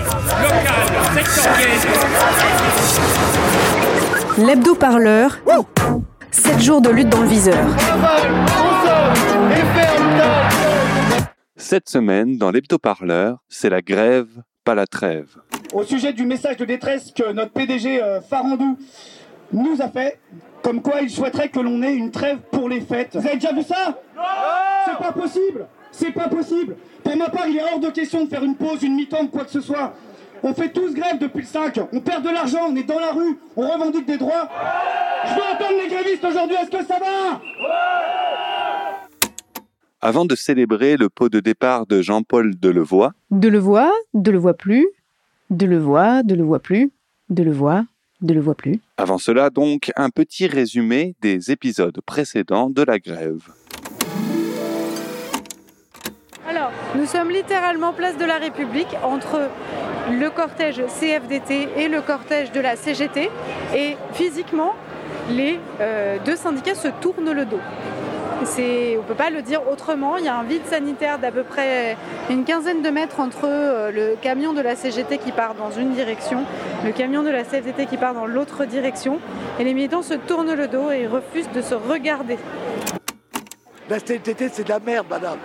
locale, sectorielle. L'hebdo-parleur. 7 jours de lutte dans le viseur. Cette semaine, dans l'hebdo-parleur, c'est la grève, pas la trêve. au sujet du message de détresse que notre PDG euh, Farandou nous a fait, comme quoi il souhaiterait que l'on ait une trêve pour les fêtes. Vous avez déjà vu ça? C'est pas possible C'est pas possible Pour ma part, il est hors de question de faire une pause, une mi-temps, quoi que ce soit. On fait tous grève depuis le 5, on perd de l'argent, on est dans la rue, on revendique des droits. Je veux entendre les grévistes aujourd'hui, est-ce que ça va? Avant de célébrer le pot de départ de Jean-Paul Delevoye, De le voix, de le voit plus. De le voix, de le voit plus. De le voix, de le voit plus. avant cela donc un petit résumé des épisodes précédents de la grève. Nous sommes littéralement place de la République entre le cortège CFDT et le cortège de la CGT. Et physiquement, les euh, deux syndicats se tournent le dos. On ne peut pas le dire autrement. Il y a un vide sanitaire d'à peu près une quinzaine de mètres entre euh, le camion de la CGT qui part dans une direction, le camion de la CFDT qui part dans l'autre direction. Et les militants se tournent le dos et refusent de se regarder. La CNTT, c'est de la merde, madame.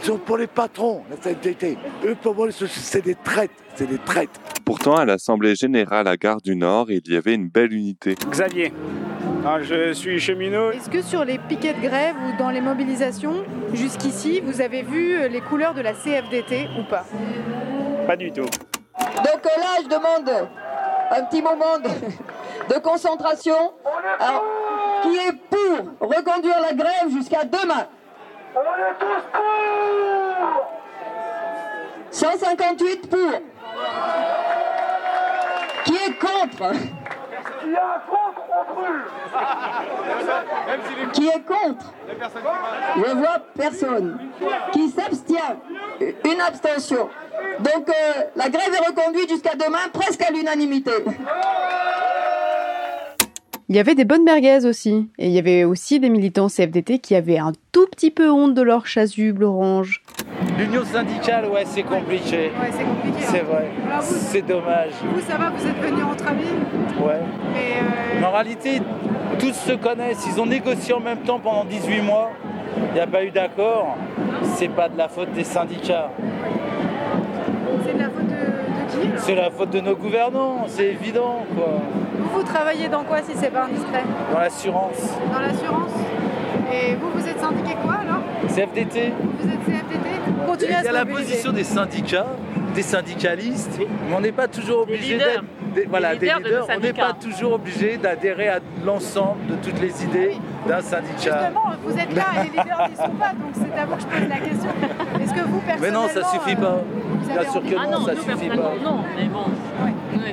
Ils sont pour les patrons, la CNTT. Eux, pour moi, c'est des traites. C'est des traites. Pourtant, à l'Assemblée générale à Gare du Nord, il y avait une belle unité. Xavier. Ah, je suis cheminot. Est-ce que sur les piquets de grève ou dans les mobilisations, jusqu'ici, vous avez vu euh, les couleurs de la CFDT ou pas? Pas du tout. Donc euh, là, je demande un petit moment de, de concentration. Alors, qui est pour reconduire la grève jusqu'à demain? 158 pour. Qui est contre? Qui est contre? Je vois personne. Qui s'abstient? Une abstention. Donc euh, la grève est reconduite jusqu'à demain, presque à l'unanimité. Il y avait des bonnes merguez aussi. Et il y avait aussi des militants CFDT qui avaient un tout petit peu honte de leur chasuble orange. L'union syndicale, ouais, c'est compliqué. Ouais, c'est compliqué. hein. C'est vrai. C'est dommage. Vous, ça va, vous êtes venus entre amis Ouais. Mais euh, Mais en réalité, tous se connaissent. Ils ont négocié en même temps pendant 18 mois. Il n'y a pas eu d'accord. C'est pas de la faute des syndicats. c'est de la faute de, de qui? C'est la faute de nos gouvernants. C'est évident, quoi. Vous, vous travaillez dans quoi si c'est pas indiscret Dans l'assurance. Dans l'assurance Et vous, vous êtes syndiqué quoi alors CFDT. Vous êtes CFDT Il Continuez y à a la mobiliser. position des syndicats, des syndicalistes, mais on n'est pas toujours obligé leaders. d'être. des- Voilà, Des des leaders de leaders. On n'est pas toujours obligé d'adhérer à l'ensemble de toutes les idées d'un syndicat. Justement, vous êtes là et les leaders n'y sont pas, donc c'est à vous que je pose la question. Est-ce que vous, Mais non, ça personnellement, suffit euh, pas. vous Bien sûr que Ah non, non, ça nous suffit pas. personnellement, non, mais bon.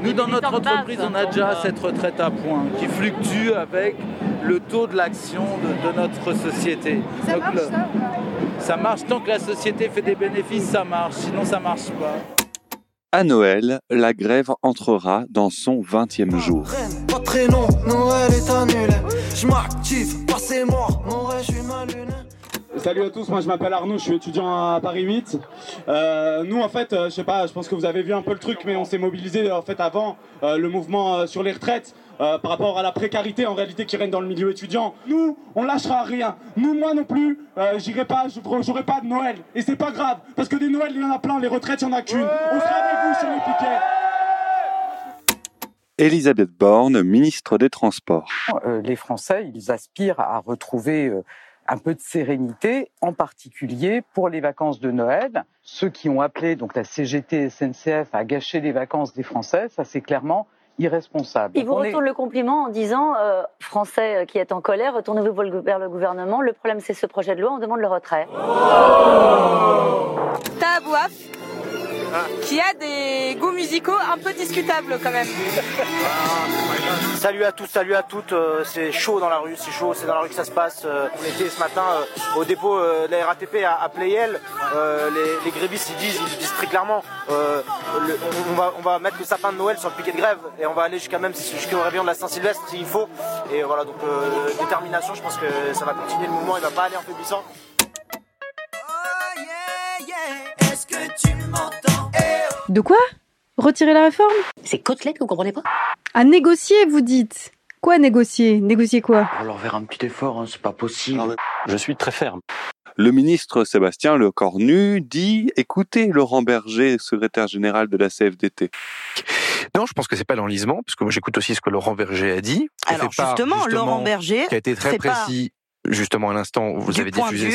Nous, dans notre entreprise, on a déjà cette retraite à points qui fluctue avec le taux de l'action de, de notre société. Ça Donc, marche le- ça ça marche tant que la société fait des bénéfices, ça marche. Sinon, ça marche pas. À Noël, la grève entrera dans son 20e jour. Pas très long, Noël est annulé. Je m'active, passez-moi, Noël, je suis mal luné. Salut à tous, moi je m'appelle Arnaud, je suis étudiant à Paris 8. Euh, nous en fait, euh, je sais pas, je pense que vous avez vu un peu le truc, mais on s'est mobilisé en fait avant euh, le mouvement euh, sur les retraites euh, par rapport à la précarité en réalité qui règne dans le milieu étudiant. Nous, on lâchera rien. Nous, moi non plus, euh, j'irai pas, j'aurai pas de Noël. Et c'est pas grave, parce que des Noëls il y en a plein, les retraites il y en a qu'une. On sera avec vous sur les piquets. Elisabeth Borne, ministre des Transports. Euh, les Français, ils aspirent à retrouver euh, un peu de sérénité, en particulier pour les vacances de Noël. Ceux qui ont appelé donc la CGT SNCF à gâcher les vacances des Français, ça c'est clairement irresponsable. Il vous Donc, on est- retourne le compliment en disant euh, Français euh, qui est en colère, retournez-vous vers le- gouvernement. Le problème, c'est ce projet de loi, on demande le retrait. T'as Abouaf, qui a des goûts musicaux un peu discutables quand même. Salut à tous, salut à toutes. euh, c'est chaud dans la rue, c'est chaud, c'est dans la rue que ça se passe. euh, on était ce matin euh, au dépôt euh, de la RATP à, à Playel. Euh, les, les grévistes ils disent, ils disent très clairement, euh, le- on, va, on va mettre le sapin de Noël sur le piquet de grève et on va aller jusqu'à même jusqu'au réveillon de la Saint-Sylvestre s'il faut. Et voilà donc euh, détermination. Je pense que ça va continuer le mouvement, il va pas aller en faiblissant. Est-ce que tu m'entends? De quoi? Retirer la réforme? C'est côtelette, vous comprenez pas À négocier, vous dites Quoi négocier? Négocier quoi? On leur faire un petit effort, hein, c'est pas possible. Je suis très ferme. Le ministre Sébastien Lecornu dit écoutez Laurent Berger, secrétaire général de la CFDT. Non, je pense que c'est pas l'enlisement, parce que moi j'écoute aussi ce que Laurent Berger a dit. Alors justement, Laurent Berger qui a été très précis. Justement, à l'instant, où vous du avez diffusé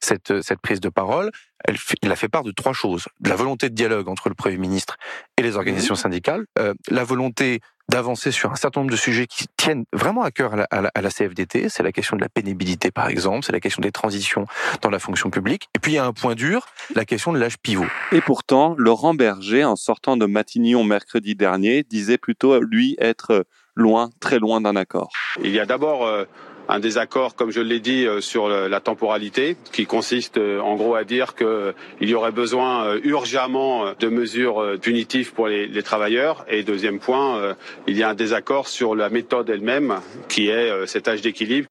cette, cette, cette prise de parole. Elle, il a fait part de trois choses. De la volonté de dialogue entre le Premier ministre et les organisations syndicales, euh, la volonté d'avancer sur un certain nombre de sujets qui tiennent vraiment à cœur à la, à la- à la CFDT. C'est la question de la pénibilité, par exemple, c'est la question des transitions dans la fonction publique. Et puis, il y a un point dur, la question de l'âge pivot. Et pourtant, Laurent Berger, en sortant de Matignon mercredi dernier, disait plutôt lui être loin, très loin d'un accord. Il y a d'abord euh, un désaccord, comme je l'ai dit, euh, sur la temporalité, qui consiste euh, en gros à dire qu'il y aurait besoin euh, urgemment euh, de mesures euh, punitives pour les, les travailleurs. Et deuxième point, euh, il y a un désaccord sur la méthode elle-même, qui est euh, cet âge d'équilibre.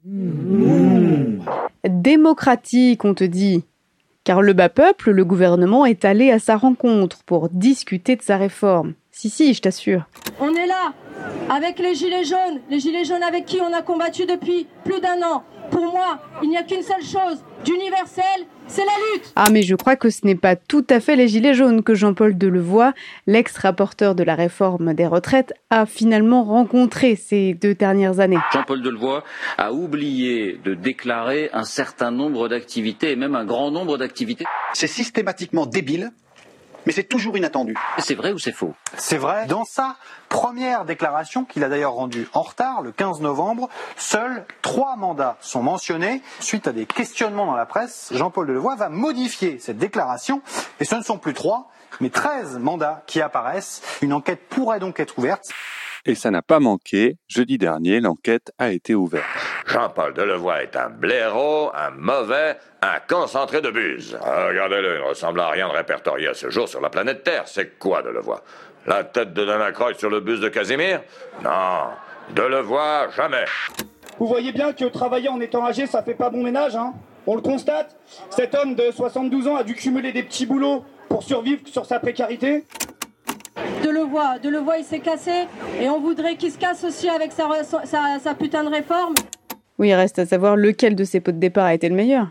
Démocratique, on te dit. Car le bas peuple, le gouvernement est allé à sa rencontre pour discuter de sa réforme. Si, si, je t'assure. On est là avec les Gilets jaunes, les Gilets jaunes avec qui on a combattu depuis plus d'un an. Pour moi, il n'y a qu'une seule chose, d'universel, c'est la lutte. Ah, mais je crois que ce n'est pas tout à fait les Gilets jaunes que Jean-Paul Delevoye, l'ex-rapporteur de la réforme des retraites, a finalement rencontré ces deux dernières années. Jean-Paul Delevoye a oublié de déclarer un certain nombre d'activités, et même un grand nombre d'activités. C'est systématiquement débile, mais c'est toujours inattendu. C'est vrai ou c'est faux? C'est vrai. Dans sa première déclaration, qu'il a d'ailleurs rendue en retard le 15 novembre, seuls trois mandats sont mentionnés. Suite à des questionnements dans la presse, Jean-Paul Delevoye va modifier cette déclaration, et ce ne sont plus trois, mais 13 mandats qui apparaissent. Une enquête pourrait donc être ouverte. Et ça n'a pas manqué. Jeudi dernier, l'enquête a été ouverte. Jean-Paul Delevoye est un blaireau, un mauvais, un concentré de buse. Ah, Regardez-le, il ne ressemble à rien de répertorié à ce jour sur la planète Terre. C'est quoi Delevoye? La tête de Dana Croix sur le bus de Casimir? Non, Delevoye, jamais. Vous voyez bien que travailler en étant âgé, ça fait pas bon ménage, hein? On le constate? Cet homme de 72 ans a dû cumuler des petits boulots pour survivre sur sa précarité? De le voir, de le voir, il s'est cassé et on voudrait qu'il se casse aussi avec sa, sa, putain de réforme. Oui, il reste à savoir lequel de ces pots de départ a été le meilleur.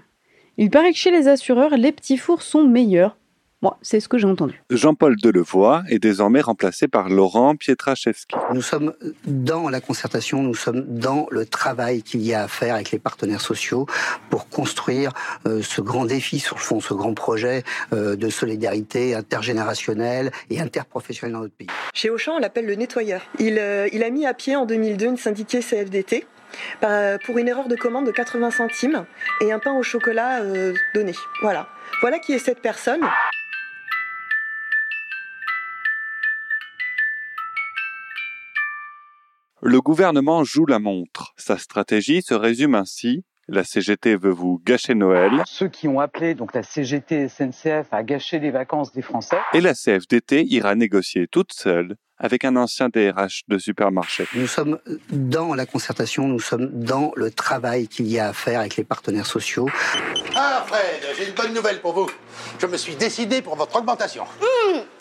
Il paraît que chez les assureurs, les petits fours sont meilleurs. Moi, c'est ce que j'ai entendu. Jean-Paul Delevoye est désormais remplacé par Laurent Pietraszewski. Nous sommes dans la concertation, nous sommes dans le travail qu'il y a à faire avec les partenaires sociaux pour construire euh, ce grand défi, sur le fond, ce grand projet euh, de solidarité intergénérationnelle et interprofessionnelle dans notre pays. Chez Auchan, on l'appelle le nettoyeur. Il, euh, il a mis à pied en 2002 une syndiquée CFDT pour une erreur de commande de 80 centimes et un pain au chocolat euh, donné. Voilà. Voilà qui est cette personne. Le gouvernement joue la montre. Sa stratégie se résume ainsi. La CGT veut vous gâcher Noël Ceux qui ont appelé donc la CGT SNCF à gâcher les vacances des Français. et la CFDT ira négocier toute seule avec un ancien DRH de supermarché. Nous sommes dans la concertation, nous sommes dans le travail qu'il y a à faire avec les partenaires sociaux. Ah, Fred, j'ai une bonne nouvelle pour vous. Je me suis décidé pour votre augmentation.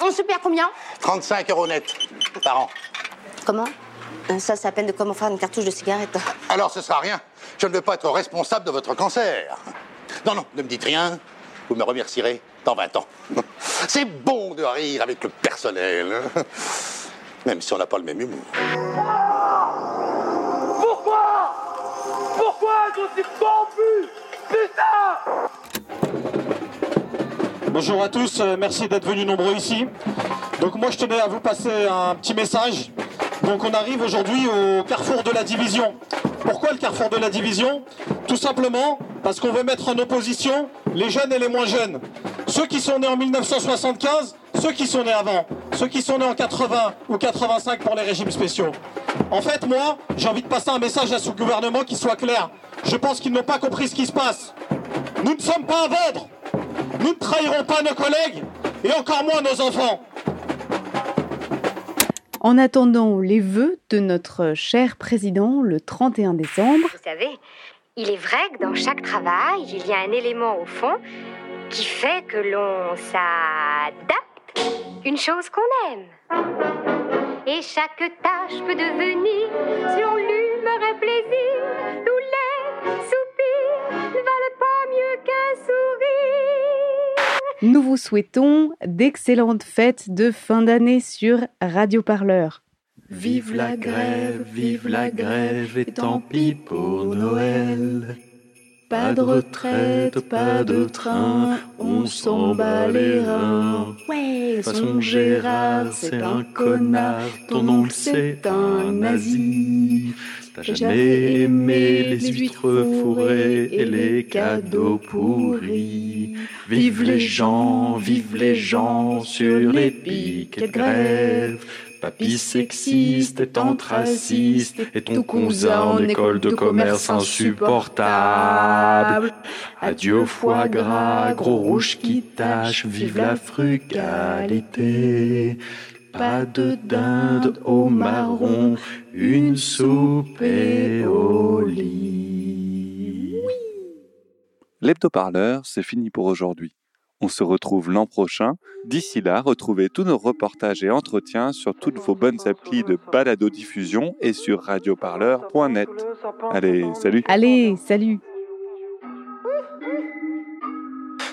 on se perd combien? 35 euros net par an. Comment? Ça, c'est à peine de comment faire une cartouche de cigarette. Alors ce sera rien. Je ne veux pas être responsable de votre cancer. Non, non, ne me dites rien. Vous me remercierez dans 20 ans. C'est bon de rire avec le personnel. Même si on n'a pas le même humour. Pourquoi? Pourquoi êtes-vous aussi corrompus Putain Bonjour à tous, euh, merci d'être venus nombreux ici. Donc moi je tenais à vous passer un petit message. Donc on arrive aujourd'hui au carrefour de la division. Pourquoi le carrefour de la division? Tout simplement parce qu'on veut mettre en opposition les jeunes et les moins jeunes. Ceux qui sont nés en 1975, ceux qui sont nés avant, ceux qui sont nés en 80 ou 85 pour les régimes spéciaux. En fait, moi, j'ai envie de passer un message à ce gouvernement qui soit clair. Je pense qu'ils n'ont pas compris ce qui se passe. Nous ne sommes pas à vendre. Nous ne trahirons pas nos collègues et encore moins nos enfants. En attendant les vœux de notre cher président le 31 décembre, Vous savez, il est vrai que dans chaque travail, il y a un élément au fond qui fait que l'on s'adapte. Une chose qu'on aime. Et chaque tâche peut devenir, selon l'humeur et plaisir, tous les soupirs Nous vous souhaitons d'excellentes fêtes de fin d'année sur Radio Parleur. Vive la grève, vive la grève, et tant pis pour Noël. Pas de retraite, pas de train, on s'en bat les reins. Ouais, Façon Gérard, c'est un connard, ton oncle c'est un nazi. T'as jamais aimé les huîtres fourrées et les cadeaux pourris. Vive les gens, vive les gens sur les piquets de grève. Papy sexiste et tante raciste et ton cousin en école de commerce insupportable. Adieu foie gras, gros rouge qui tâche, vive la frugalité. Pas de dinde au marron, une soupe et au lit. L'hebdo-parleur, c'est fini pour aujourd'hui. On se retrouve l'an prochain. D'ici là, retrouvez tous nos reportages et entretiens sur toutes vos bonnes applis de balado-diffusion et sur radioparleur.net. Allez, salut Allez, salut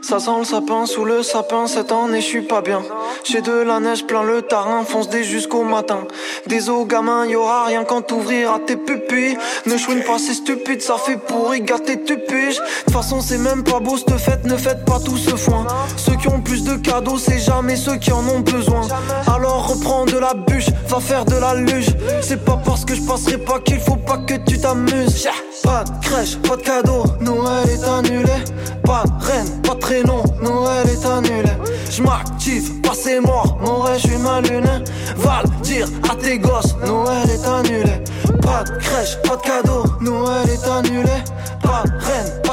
Ça sent le sapin sous le sapin cette année je suis pas bien. J'ai de la neige plein le tarin fonce des jusqu'au matin. Désolé gamin y'aura rien quand t'ouvriras tes pupilles. Ne chouine pas c'est stupide ça fait pourri gâter tu piges De façon c'est même pas beau cette fête ne faites pas tout ce foin. Ceux qui ont plus de cadeaux c'est jamais ceux qui en ont besoin. Alors reprends de la bûche va faire de la luge. C'est pas parce que je passerai pas qu'il faut pas que tu t'amuses. Pas de crèche pas de cadeau Noël est annulé. Pas de reine prénom Noël est annulé. Je m'active pas c'est mort Mon rêve je suis ma lune Va le dire à tes gosses Noël est annulé. Pas de crèche pas de cadeau Noël est annulé. Pas de reine